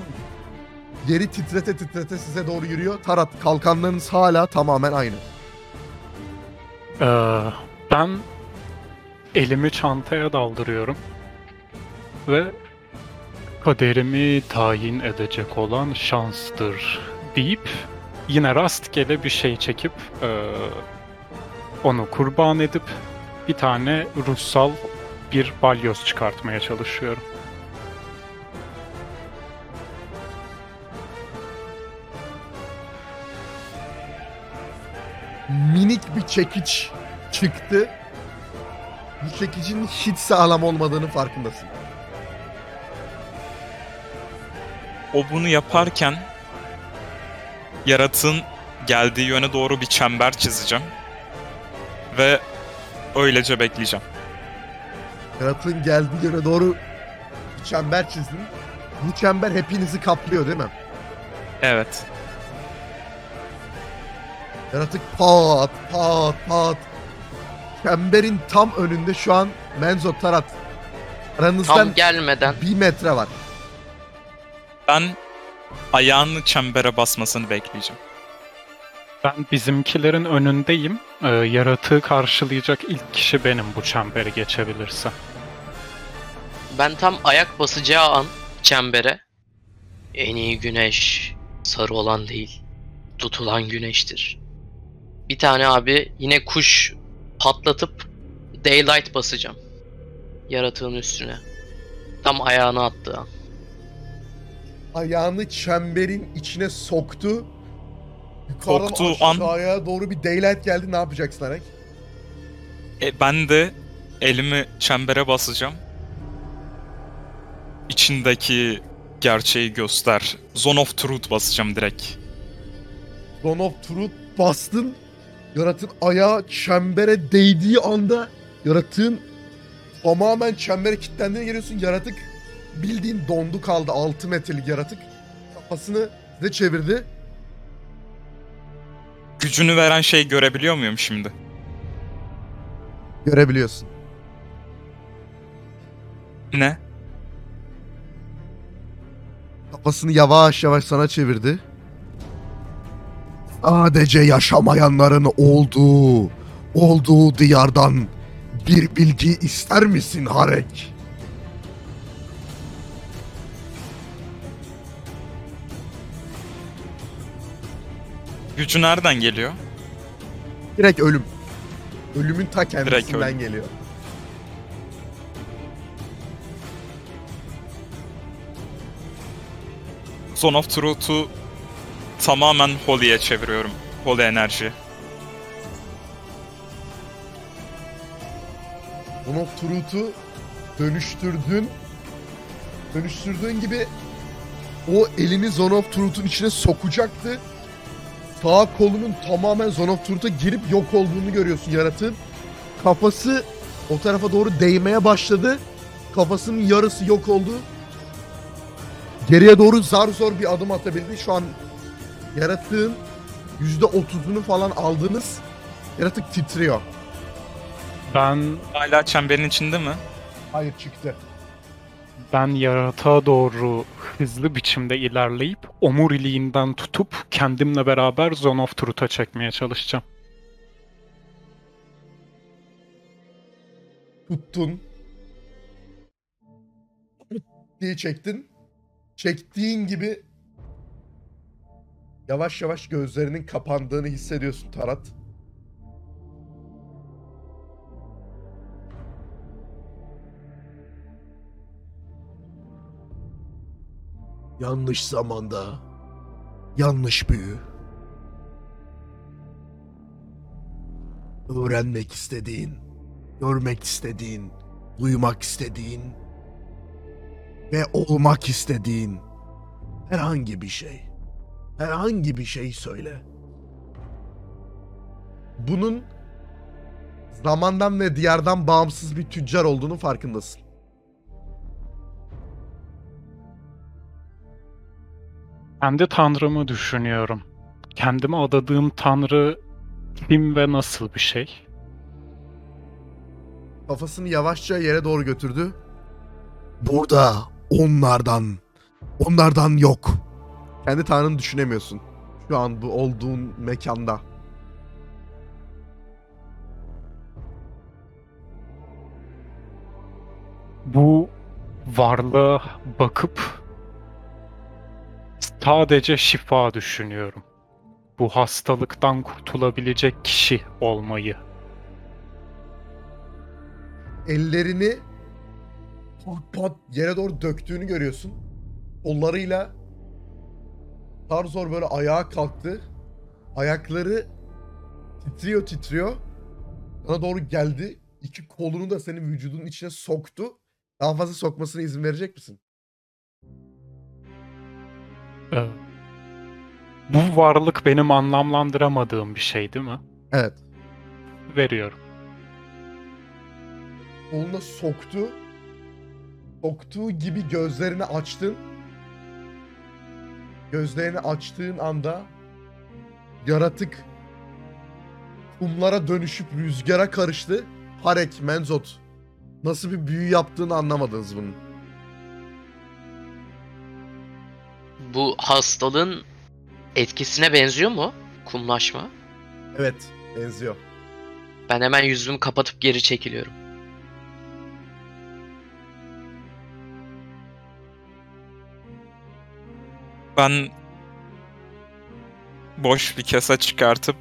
Yeri titrete titrete size doğru yürüyor. Tarat kalkanlarınız hala tamamen aynı. Ee, ben elimi çantaya daldırıyorum ve kaderimi tayin edecek olan şanstır deyip yine rastgele bir şey çekip ee, onu kurban edip bir tane ruhsal bir balyoz çıkartmaya çalışıyorum. Minik bir çekiç çıktı. Bu çekicin hiç sağlam olmadığını farkındasın. O bunu yaparken yaratığın geldiği yöne doğru bir çember çizeceğim. Ve öylece bekleyeceğim. Yaratığın geldiği yöne doğru bir çember çizdin. Bu çember hepinizi kaplıyor değil mi? Evet. Yaratık pat pat pat. Çemberin tam önünde şu an Menzo Tarat. Aranızdan Tam gelmeden bir metre var. Ben ayağını çembere basmasını bekleyeceğim. Ben bizimkilerin önündeyim. Ee, yaratığı karşılayacak ilk kişi benim bu çemberi geçebilirse. ben tam ayak basacağı an çembere en iyi güneş sarı olan değil tutulan güneştir. Bir tane abi yine kuş patlatıp daylight basacağım. Yaratığın üstüne. Tam ayağına attığı an. Ayağını çemberin içine soktu. Yukarıdan Soktuğu an- aşağıya doğru bir daylight geldi. Ne yapacaksın Arek? E, ben de elimi çembere basacağım. İçindeki gerçeği göster. Zone of Truth basacağım direkt. Dawn of Truth bastın. Yaratığın ayağı çembere değdiği anda yaratığın tamamen çembere kilitlendiğini görüyorsun. Yaratık bildiğin dondu kaldı. 6 metrelik yaratık. Kafasını size çevirdi. Gücünü veren şey görebiliyor muyum şimdi? Görebiliyorsun. Ne? Kafasını yavaş yavaş sana çevirdi. Sadece yaşamayanların olduğu, olduğu diyardan bir bilgi ister misin Harek? Gücü nereden geliyor? Direkt ölüm. Ölümün ta kendisinden ölüm. geliyor. Zone of Truth'u tamamen Holy'e çeviriyorum. Holy enerji. Dawn of Truth'u dönüştürdün. Dönüştürdüğün gibi o elini Zone of Truth'un içine sokacaktı. Sağ kolunun tamamen Zone of Truth'a girip yok olduğunu görüyorsun yaratığın. Kafası o tarafa doğru değmeye başladı. Kafasının yarısı yok oldu. Geriye doğru zar zor bir adım atabildi. Şu an yaratığın %30'unu falan aldınız. Yaratık titriyor. Ben Hala çemberin içinde mi? Hayır çıktı. Ben yaratığa doğru hızlı biçimde ilerleyip omuriliğinden tutup kendimle beraber Zone of Truth'a çekmeye çalışacağım. tuttun. diye çektin. Çektiğin gibi yavaş yavaş gözlerinin kapandığını hissediyorsun Tarat. Yanlış zamanda, yanlış büyü. Öğrenmek istediğin görmek istediğin, duymak istediğin ve olmak istediğin herhangi bir şey. Herhangi bir şey söyle. Bunun zamandan ve diyardan bağımsız bir tüccar olduğunu farkındasın. Kendi tanrımı düşünüyorum. Kendime adadığım tanrı kim ve nasıl bir şey? Kafasını yavaşça yere doğru götürdü. Burada onlardan, onlardan yok. Kendi tanrını düşünemiyorsun. Şu an bu olduğun mekanda. Bu varlığa bakıp sadece şifa düşünüyorum. Bu hastalıktan kurtulabilecek kişi olmayı. Ellerini pat pat yere doğru döktüğünü görüyorsun. Kollarıyla Tarzor böyle ayağa kalktı. Ayakları titriyor titriyor. Sana doğru geldi. İki kolunu da senin vücudunun içine soktu. Daha fazla sokmasına izin verecek misin? Ee, bu varlık benim anlamlandıramadığım bir şey değil mi? Evet. Veriyorum. Koluna soktu. Soktuğu gibi gözlerini açtın. Gözlerini açtığın anda yaratık kumlara dönüşüp rüzgara karıştı. Harek, Menzot. Nasıl bir büyü yaptığını anlamadınız bunun. Bu hastalığın etkisine benziyor mu? Kumlaşma. Evet, benziyor. Ben hemen yüzümü kapatıp geri çekiliyorum. Ben boş bir kese çıkartıp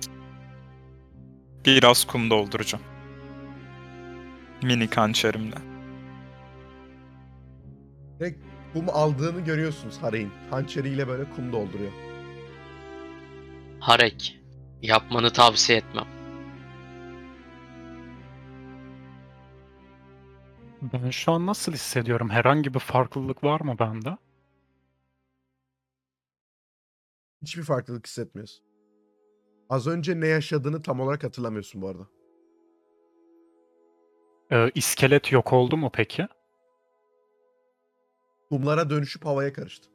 biraz kum dolduracağım. Mini hançerimle. Direkt kum aldığını görüyorsunuz Harek'in. Hançeriyle böyle kum dolduruyor. Harek. Yapmanı tavsiye etmem. Ben şu an nasıl hissediyorum? Herhangi bir farklılık var mı bende? Hiçbir farklılık hissetmiyorsun. Az önce ne yaşadığını tam olarak hatırlamıyorsun bu arada. Ee, iskelet yok oldu mu peki? Kumlara dönüşüp havaya karıştı.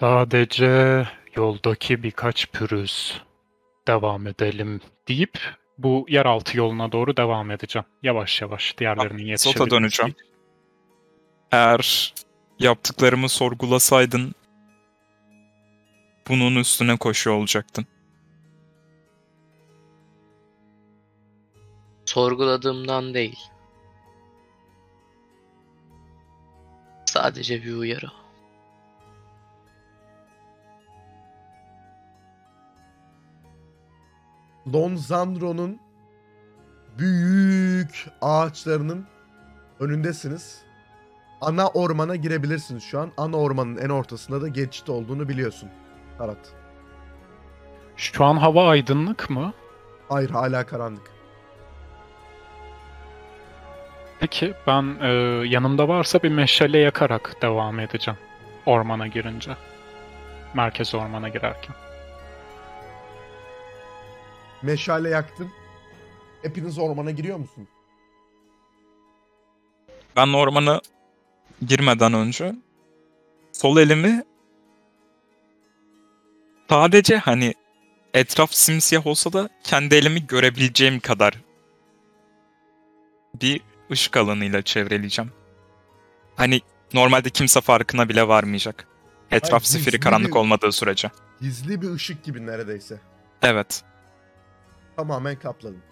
Sadece yoldaki birkaç pürüz devam edelim deyip bu yeraltı yoluna doğru devam edeceğim. Yavaş yavaş diğerlerinin Sota yetişebilmesi döneceğim. için. Eğer yaptıklarımı sorgulasaydın bunun üstüne koşuyor olacaktın. Sorguladığımdan değil. Sadece bir uyarı. Don Zandro'nun büyük ağaçlarının önündesiniz. Ana ormana girebilirsiniz şu an. Ana ormanın en ortasında da geçit olduğunu biliyorsun. Karat. Şu an hava aydınlık mı? Hayır hala karanlık. Peki ben e, yanımda varsa bir meşale yakarak devam edeceğim. Ormana girince. Merkez ormana girerken. Meşale yaktın. Hepiniz ormana giriyor musun? Ben ormana girmeden önce sol elimi sadece hani etraf simsiyah olsa da kendi elimi görebileceğim kadar bir ışık alanıyla çevreleyeceğim. Hani normalde kimse farkına bile varmayacak. Etraf Hayır, zifiri gizli karanlık bir- olmadığı sürece. Gizli bir ışık gibi neredeyse. Evet. Tamamen kapladın.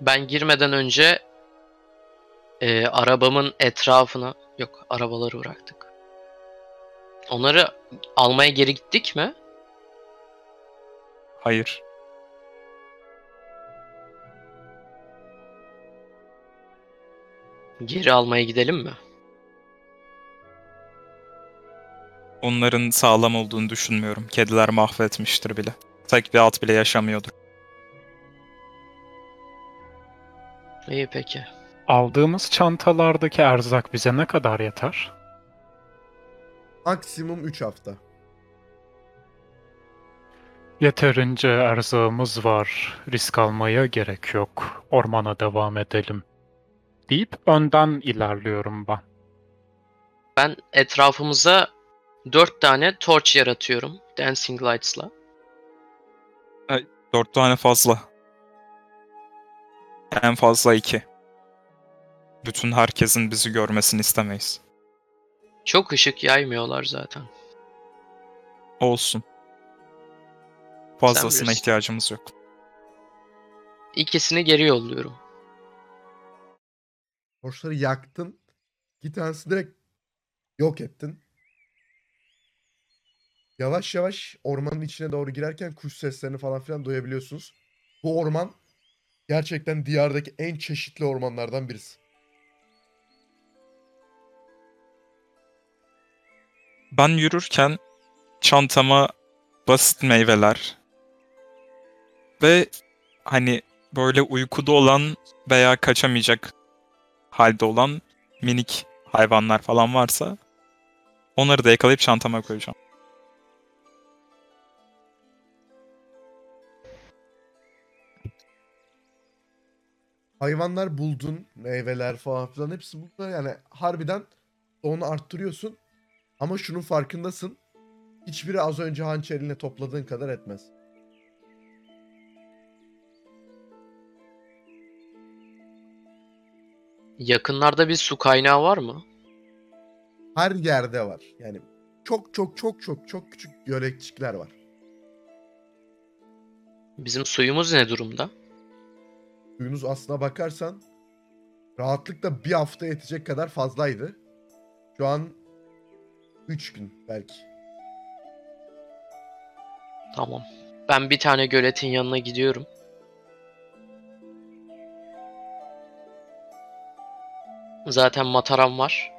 Ben girmeden önce e, arabamın etrafına yok arabaları bıraktık. Onları almaya geri gittik mi? Hayır. Geri almaya gidelim mi? Onların sağlam olduğunu düşünmüyorum. Kediler mahvetmiştir bile. Tek bir at bile yaşamıyordur. İyi peki. Aldığımız çantalardaki erzak bize ne kadar yeter? Maksimum 3 hafta. Yeterince erzağımız var. Risk almaya gerek yok. Ormana devam edelim. Deyip önden ilerliyorum ben. Ben etrafımıza dört tane torch yaratıyorum. Dancing Lights'la. Dört tane fazla. En fazla iki. Bütün herkesin bizi görmesini istemeyiz. Çok ışık yaymıyorlar zaten. Olsun. Fazlasına ihtiyacımız yok. İkisini geri yolluyorum. Torçları yaktın. İki tanesi direkt yok ettin. Yavaş yavaş ormanın içine doğru girerken kuş seslerini falan filan duyabiliyorsunuz. Bu orman gerçekten diyardaki en çeşitli ormanlardan birisi. Ben yürürken çantama basit meyveler ve hani böyle uykuda olan veya kaçamayacak halde olan minik hayvanlar falan varsa onları da yakalayıp çantama koyacağım. Hayvanlar buldun, meyveler falan filan hepsi burada yani harbiden onu arttırıyorsun. Ama şunun farkındasın. Hiçbiri az önce hançerinle topladığın kadar etmez. Yakınlarda bir su kaynağı var mı? Her yerde var. Yani çok çok çok çok çok küçük gölekçikler var. Bizim suyumuz ne durumda? Suyunuz aslına bakarsan rahatlıkla bir hafta yetecek kadar fazlaydı. Şu an 3 gün belki. Tamam. Ben bir tane göletin yanına gidiyorum. Zaten mataram var.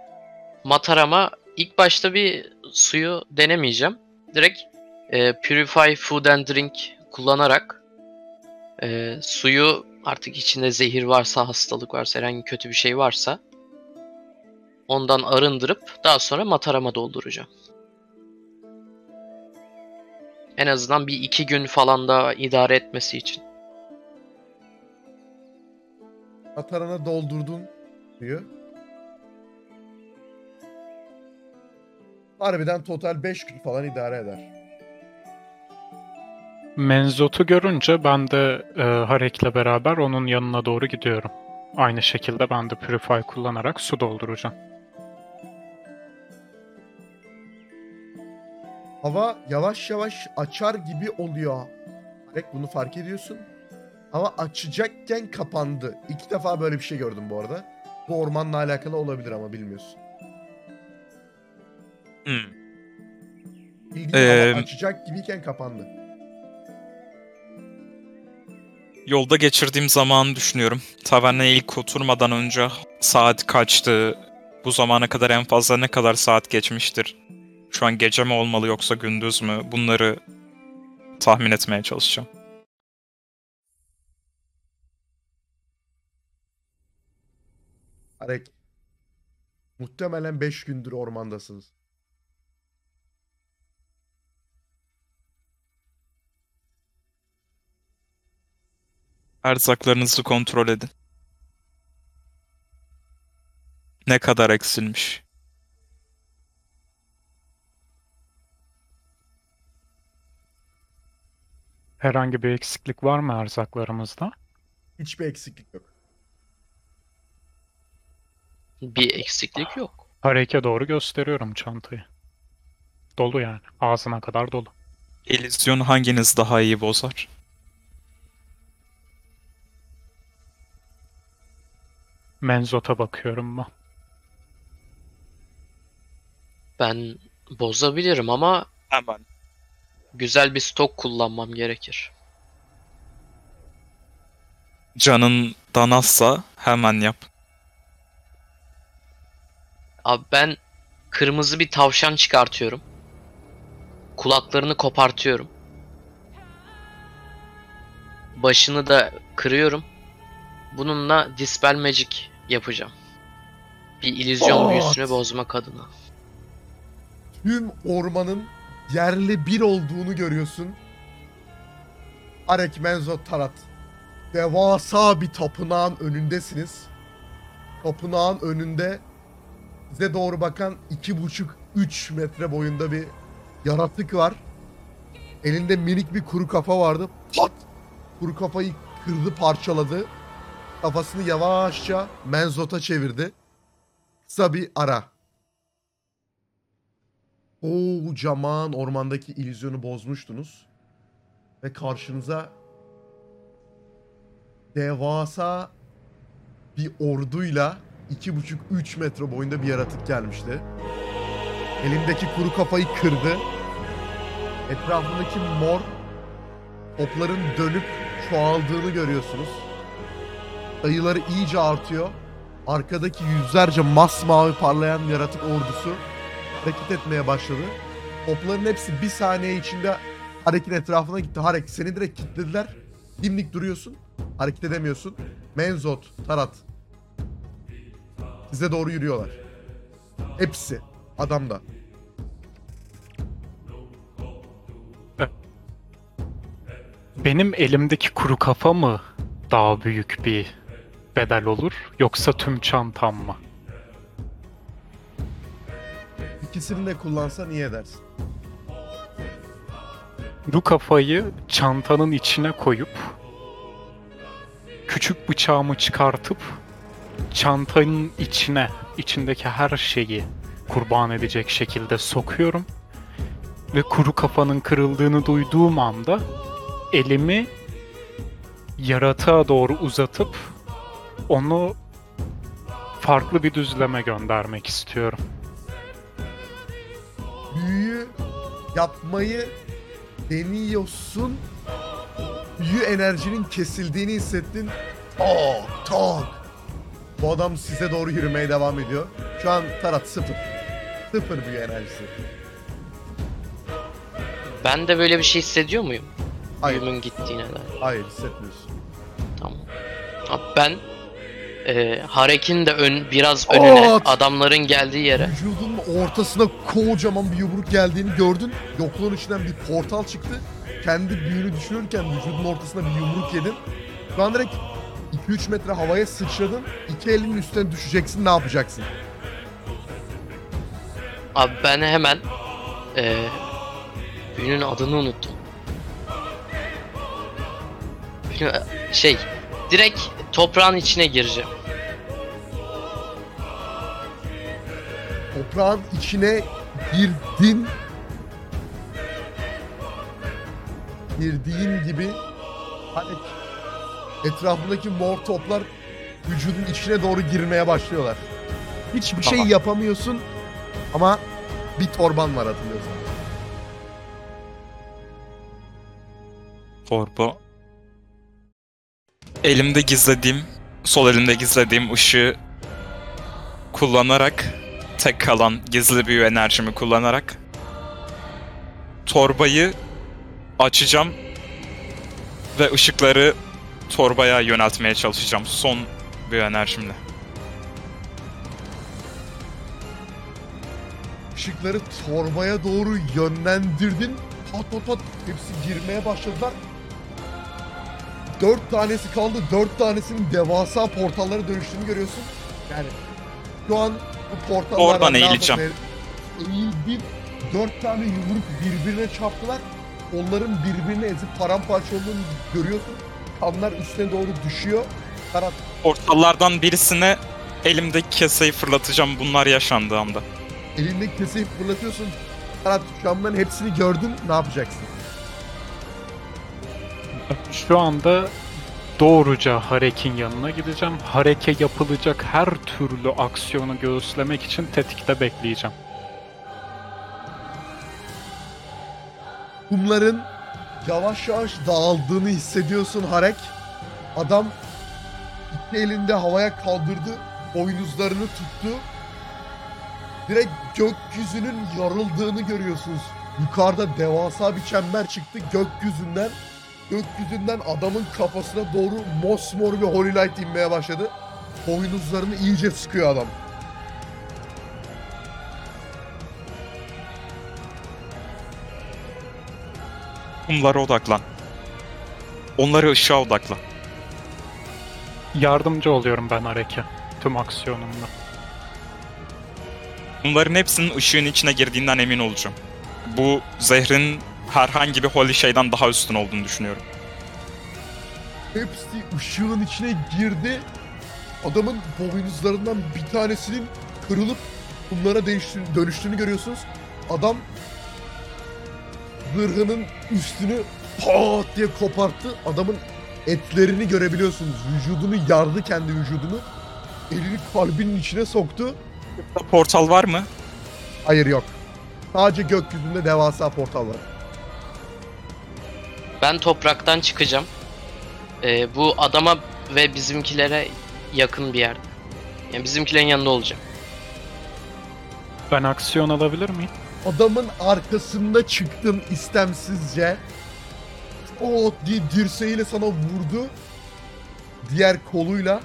Matarama ilk başta bir suyu denemeyeceğim. Direkt e, Purify Food and Drink kullanarak e, suyu artık içinde zehir varsa, hastalık varsa, herhangi kötü bir şey varsa ondan arındırıp daha sonra matarama dolduracağım. En azından bir iki gün falan da idare etmesi için. Atarana doldurdun suyu. Harbiden total 5 gün falan idare eder. Menzot'u görünce ben de e, Harek'le beraber onun yanına doğru gidiyorum. Aynı şekilde ben de Purify kullanarak su dolduracağım. Hava yavaş yavaş açar gibi oluyor. Arek bunu fark ediyorsun. Hava açacakken kapandı. İlk defa böyle bir şey gördüm bu arada. Bu ormanla alakalı olabilir ama bilmiyorsun. Hmm. Ee, açacak gibiyken kapandı. Yolda geçirdiğim zamanı düşünüyorum. Taverneye ilk oturmadan önce saat kaçtı? Bu zamana kadar en fazla ne kadar saat geçmiştir? Şu an gece mi olmalı yoksa gündüz mü? Bunları tahmin etmeye çalışacağım. Arek. Muhtemelen 5 gündür ormandasınız. Erzaklarınızı kontrol edin. Ne kadar eksilmiş? Herhangi bir eksiklik var mı erzaklarımızda? Hiçbir eksiklik yok. Bir eksiklik yok. Harek'e doğru gösteriyorum çantayı. Dolu yani. Ağzına kadar dolu. İllüzyon hanginiz daha iyi bozar? Menzot'a bakıyorum ben. Ben bozabilirim ama Hemen. güzel bir stok kullanmam gerekir. Canın danazsa hemen yap. Abi ben kırmızı bir tavşan çıkartıyorum. Kulaklarını kopartıyorum. Başını da kırıyorum. Bununla Dispel Magic yapacağım. Bir illüzyon Aa! büyüsünü bozmak adına. Tüm ormanın yerli bir olduğunu görüyorsun. Arek Menzo Tarat. Devasa bir tapınağın önündesiniz. Tapınağın önünde size doğru bakan iki buçuk üç metre boyunda bir yaratık var. Elinde minik bir kuru kafa vardı. Pat! Kuru kafayı kırdı parçaladı. Kafasını yavaşça Menzot'a çevirdi. Kısa bir ara. Kocaman ormandaki illüzyonu bozmuştunuz. Ve karşınıza devasa bir orduyla 2,5-3 metre boyunda bir yaratık gelmişti. Elindeki kuru kafayı kırdı. Etrafındaki mor topların dönüp çoğaldığını görüyorsunuz. Sayıları iyice artıyor. Arkadaki yüzlerce masmavi parlayan yaratık ordusu hareket etmeye başladı. Topların hepsi bir saniye içinde Harek'in etrafına gitti. Harek seni direkt kilitlediler. Dimdik duruyorsun. Hareket edemiyorsun. Menzot, Tarat. Size doğru yürüyorlar. Hepsi. Adam da. Benim elimdeki kuru kafa mı daha büyük bir bedel olur yoksa tüm çantam mı? İkisini de kullansan iyi edersin. Kuru kafayı çantanın içine koyup küçük bıçağımı çıkartıp çantanın içine içindeki her şeyi kurban edecek şekilde sokuyorum ve kuru kafanın kırıldığını duyduğum anda elimi yaratığa doğru uzatıp onu farklı bir düzleme göndermek istiyorum. Büyüyü yapmayı deniyorsun. Büyü enerjinin kesildiğini hissettin. Tak tak. Bu adam size doğru yürümeye devam ediyor. Şu an Tarat sıfır. Sıfır büyü enerjisi. Ben de böyle bir şey hissediyor muyum? Hayır. Büyümün gittiğine dair. Hayır hissetmiyorsun. Tamam. Abi ben e, Harek'in de ön, biraz önüne, At! adamların geldiği yere. Vücudunun ortasına kocaman bir yumruk geldiğini gördün. Yokluğun içinden bir portal çıktı. Kendi büyünü düşürürken vücudun ortasına bir yumruk yedin. An direkt 2-3 metre havaya sıçradın. İki elinin üstüne düşeceksin ne yapacaksın? Abi ben hemen e, büyünün adını unuttum. Büyünün- şey, direkt toprağın içine gireceğim. Toprağın içine girdin. Girdiğin gibi hani etrafındaki mor toplar vücudun içine doğru girmeye başlıyorlar. Hiçbir şey Tamam. yapamıyorsun ama bir torban var hatırlıyorsun. Torba. Elimde gizlediğim, sol elimde gizlediğim ışığı kullanarak, tek kalan gizli büyü enerjimi kullanarak torbayı açacağım ve ışıkları torbaya yöneltmeye çalışacağım son büyü enerjimle. Işıkları torbaya doğru yönlendirdin. Pat pat pat hepsi girmeye başladılar. Dört tanesi kaldı. Dört tanesinin devasa portallara dönüştüğünü görüyorsun. Yani şu an bu portallardan Oradan eğileceğim. Eğildin. Dört tane yumruk birbirine çarptılar. Onların birbirini ezip paramparça olduğunu görüyorsun. Kanlar üstüne doğru düşüyor. Karat Portallardan birisine elimdeki keseyi fırlatacağım bunlar yaşandığı anda. elindeki keseyi fırlatıyorsun. Karat şu an bunların hepsini gördün. Ne yapacaksın? Şu anda doğruca Harek'in yanına gideceğim. Harek'e yapılacak her türlü aksiyonu göğüslemek için tetikte bekleyeceğim. kumların yavaş yavaş dağıldığını hissediyorsun Harek. Adam iki elinde havaya kaldırdı. Boynuzlarını tuttu. Direkt gökyüzünün yarıldığını görüyorsunuz. Yukarıda devasa bir çember çıktı gökyüzünden. Gökyüzünden adamın kafasına doğru mosmor bir holy light inmeye başladı. Boynuzlarını iyice sıkıyor adam. Kumlara odaklan. Onları ışığa odakla. Yardımcı oluyorum ben Harek'e tüm aksiyonumla. Bunların hepsinin ışığın içine girdiğinden emin olacağım. Bu zehrin herhangi bir holy şeyden daha üstün olduğunu düşünüyorum. Hepsi ışığın içine girdi. Adamın boynuzlarından bir tanesinin kırılıp kumlara değişti- dönüştüğünü görüyorsunuz. Adam zırhının üstünü pat diye koparttı. Adamın etlerini görebiliyorsunuz. Vücudunu yardı kendi vücudunu. Elini kalbinin içine soktu. Portal var mı? Hayır yok. Sadece gökyüzünde devasa portal var. ben topraktan çıkacağım. Ee, bu adama ve bizimkilere yakın bir yerde. Yani bizimkilerin yanında olacağım. Ben aksiyon alabilir miyim? Adamın arkasında çıktın istemsizce. O diye dirseğiyle sana vurdu. Diğer koluyla.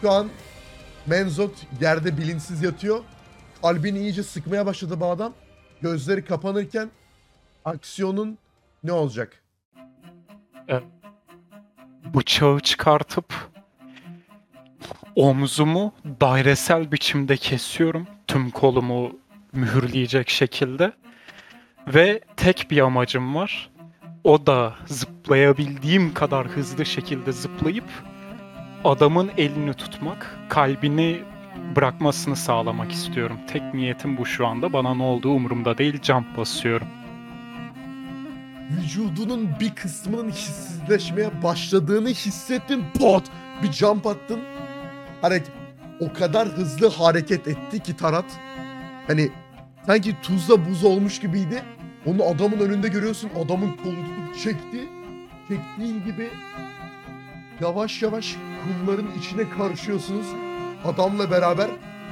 Şu an Menzot yerde bilinçsiz yatıyor. Kalbini iyice sıkmaya başladı bu adam. Gözleri kapanırken aksiyonun ne olacak? Bıçağı çıkartıp omzumu dairesel biçimde kesiyorum. Tüm kolumu mühürleyecek şekilde. Ve tek bir amacım var. O da zıplayabildiğim kadar hızlı şekilde zıplayıp adamın elini tutmak, kalbini bırakmasını sağlamak istiyorum. Tek niyetim bu şu anda. Bana ne olduğu umurumda değil. Jump basıyorum. Vücudunun bir kısmının hissizleşmeye başladığını hissettin. Pot! Bir jump attın. Hareket. O kadar hızlı hareket etti ki Tarat. Hani sanki tuzla buz olmuş gibiydi. Onu adamın önünde görüyorsun. Adamın kolunu çekti. Çektiğin gibi yavaş yavaş kumların içine karışıyorsunuz. Adamla beraber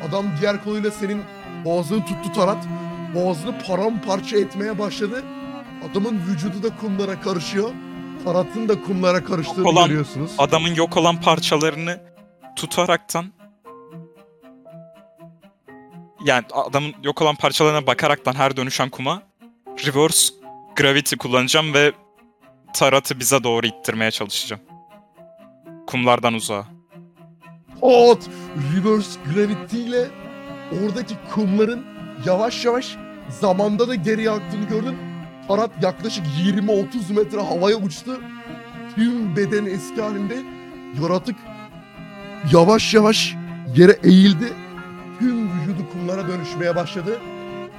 adam diğer koluyla senin boğazını tuttu Tarat. Boğazını paramparça etmeye başladı. Adamın vücudu da kumlara karışıyor. Tarat'ın da kumlara karıştığını Olan- görüyorsunuz. Adamın yok olan parçalarını tutaraktan yani adamın yok olan parçalarına bakaraktan her dönüşen kuma reverse gravity kullanacağım ve Tarat'ı bize doğru ittirmeye çalışacağım. Kumlardan uzağa. Hot reverse gravity ile oradaki kumların yavaş yavaş zamanda da geriye aktığını gördün. Tarat yaklaşık 20-30 metre havaya uçtu. Tüm bedeni eski halinde yaratık yavaş yavaş yere eğildi. Tüm vücudu kumlara dönüşmeye başladı.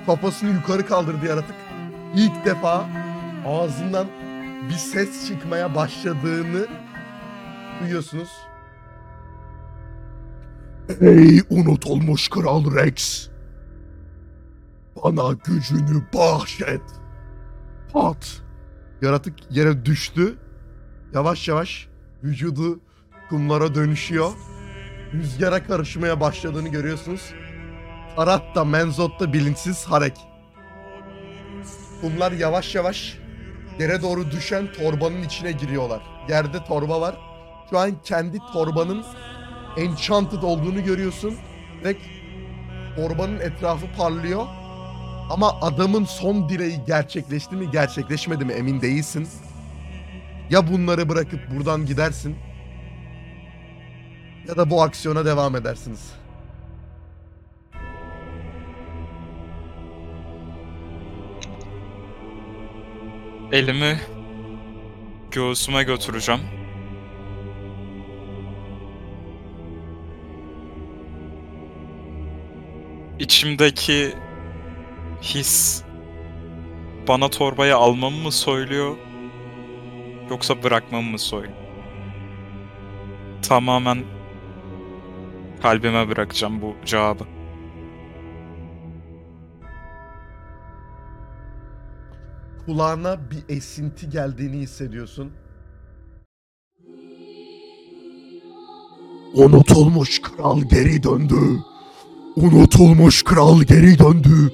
Kafasını yukarı kaldırdı yaratık. İlk defa ağzından bir ses çıkmaya başladığını duyuyorsunuz. Ey unutulmuş Kral Rex. Bana gücünü bahşet. Pat. Yaratık yere düştü. Yavaş yavaş vücudu kumlara dönüşüyor. Rüzgara karışmaya başladığını görüyorsunuz. Tarat da Menzot da bilinçsiz hareket. Kumlar yavaş yavaş yere doğru düşen torbanın içine giriyorlar. Yerde torba var. Şu an kendi torbanın enchanted olduğunu görüyorsun. Direkt torbanın etrafı parlıyor. Ama adamın son dileği gerçekleşti mi gerçekleşmedi mi emin değilsin. Ya bunları bırakıp buradan gidersin ya da bu aksiyona devam edersiniz. Elimi göğsüme götüreceğim. İçimdeki his bana torbayı almamı mı söylüyor yoksa bırakmamı mı söylüyor? Tamamen kalbime bırakacağım bu cevabı. Kulağına bir esinti geldiğini hissediyorsun. Unutulmuş kral geri döndü. Unutulmuş kral geri döndü.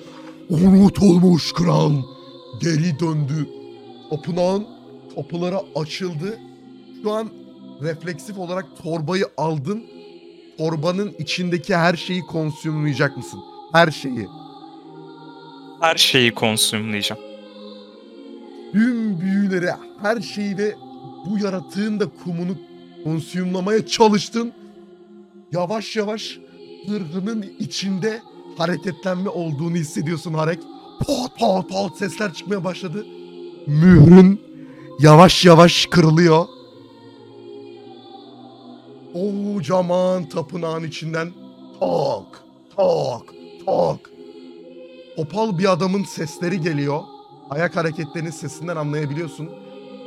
Unutulmuş kral geri döndü. Tapınağın kapıları açıldı. Şu an refleksif olarak torbayı aldın. Torbanın içindeki her şeyi konsümleyecek mısın? Her şeyi. Her şeyi konsümleyeceğim. tüm büyüleri, her şeyi ve bu yaratığın da kumunu konsümlamaya çalıştın. Yavaş yavaş zırhının içinde hareketlenme olduğunu hissediyorsun Harek. Pat pat pat sesler çıkmaya başladı. Mührün yavaş yavaş kırılıyor. Kocaman tapınağın içinden tak tak tak. Opal bir adamın sesleri geliyor ayak hareketlerinin sesinden anlayabiliyorsun.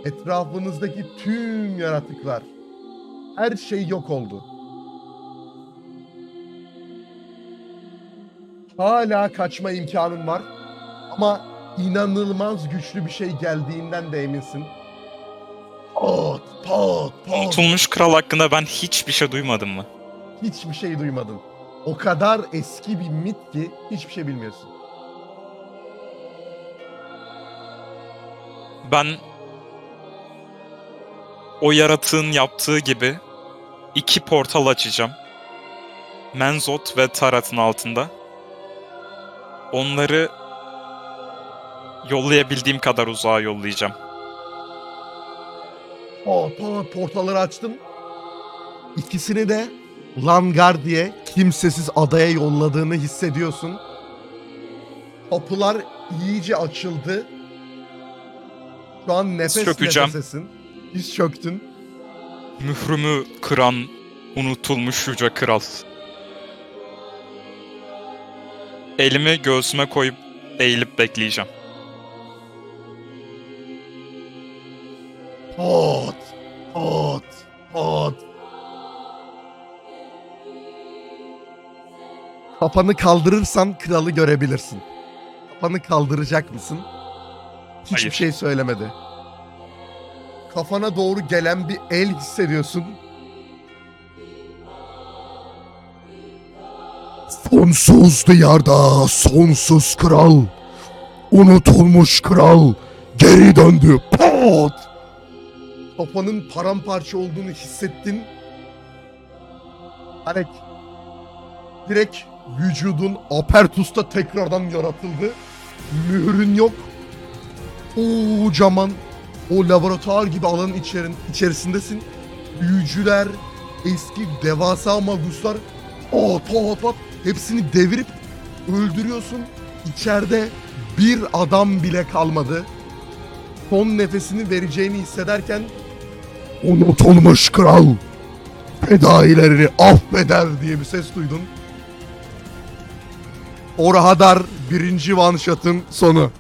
Etrafınızdaki tüm yaratıklar, her şey yok oldu. Hala kaçma imkanın var ama inanılmaz güçlü bir şey geldiğinden de eminsin. Pot, pot, pot. Unutulmuş kral hakkında ben hiçbir şey duymadım mı? Hiçbir şey duymadın. O kadar eski bir mit ki hiçbir şey bilmiyorsun. Ben o yaratığın yaptığı gibi iki portal açacağım. Menzot ve Tarat'ın altında. Onları yollayabildiğim kadar uzağa yollayacağım. Pot, portalları açtım. İkisini de Langar diye kimsesiz adaya yolladığını hissediyorsun. Kapılar iyice açıldı. Şu an nefes Çökeceğim. nefesesin. Diz çöktün. Mührümü kıran unutulmuş yüce kral. Elimi göğsüme koyup eğilip bekleyeceğim. Pot, pot, pot. Kafanı kaldırırsan kralı görebilirsin. Kafanı kaldıracak mısın? Hiçbir Hayır. şey söylemedi. Kafana doğru gelen bir el hissediyorsun. Sonsuz diyarda sonsuz kral. Unutulmuş kral geri döndü. Pot! Kafanın paramparça olduğunu hissettin. Hani direkt vücudun Apertus'ta tekrardan yaratıldı. Mührün yok. Kocaman o laboratuvar gibi alanın içerin, içerisindesin. Büyücüler, eski devasa maguslar at at at hepsini devirip öldürüyorsun. İçeride bir adam bile kalmadı. Son nefesini vereceğini hissederken Unutulmuş kral fedailerini affeder diye bir ses duydun. Orhadar birinci one shot'ın sonu.